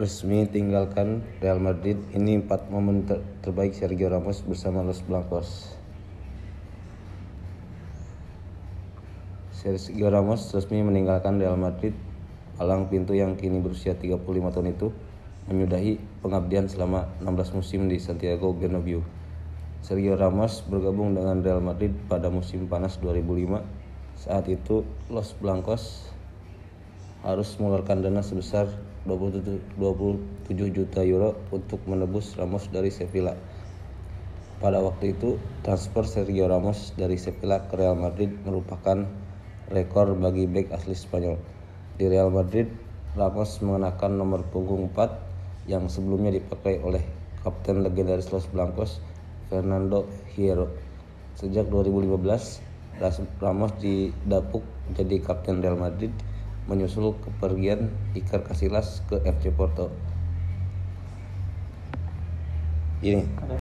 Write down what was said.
resmi tinggalkan Real Madrid. Ini empat momen ter terbaik Sergio Ramos bersama Los Blancos. Sergio Ramos resmi meninggalkan Real Madrid. Palang pintu yang kini berusia 35 tahun itu menyudahi pengabdian selama 16 musim di Santiago Bernabeu. Sergio Ramos bergabung dengan Real Madrid pada musim panas 2005. Saat itu Los Blancos harus mengeluarkan dana sebesar 27, 27 juta euro untuk menebus Ramos dari Sevilla. Pada waktu itu, transfer Sergio Ramos dari Sevilla ke Real Madrid merupakan rekor bagi bek asli Spanyol. Di Real Madrid, Ramos mengenakan nomor punggung 4 yang sebelumnya dipakai oleh kapten legendaris Los Blancos, Fernando Hierro. Sejak 2015, Ramos didapuk jadi kapten Real Madrid menyusul kepergian Iker Casillas ke FC Porto. Ini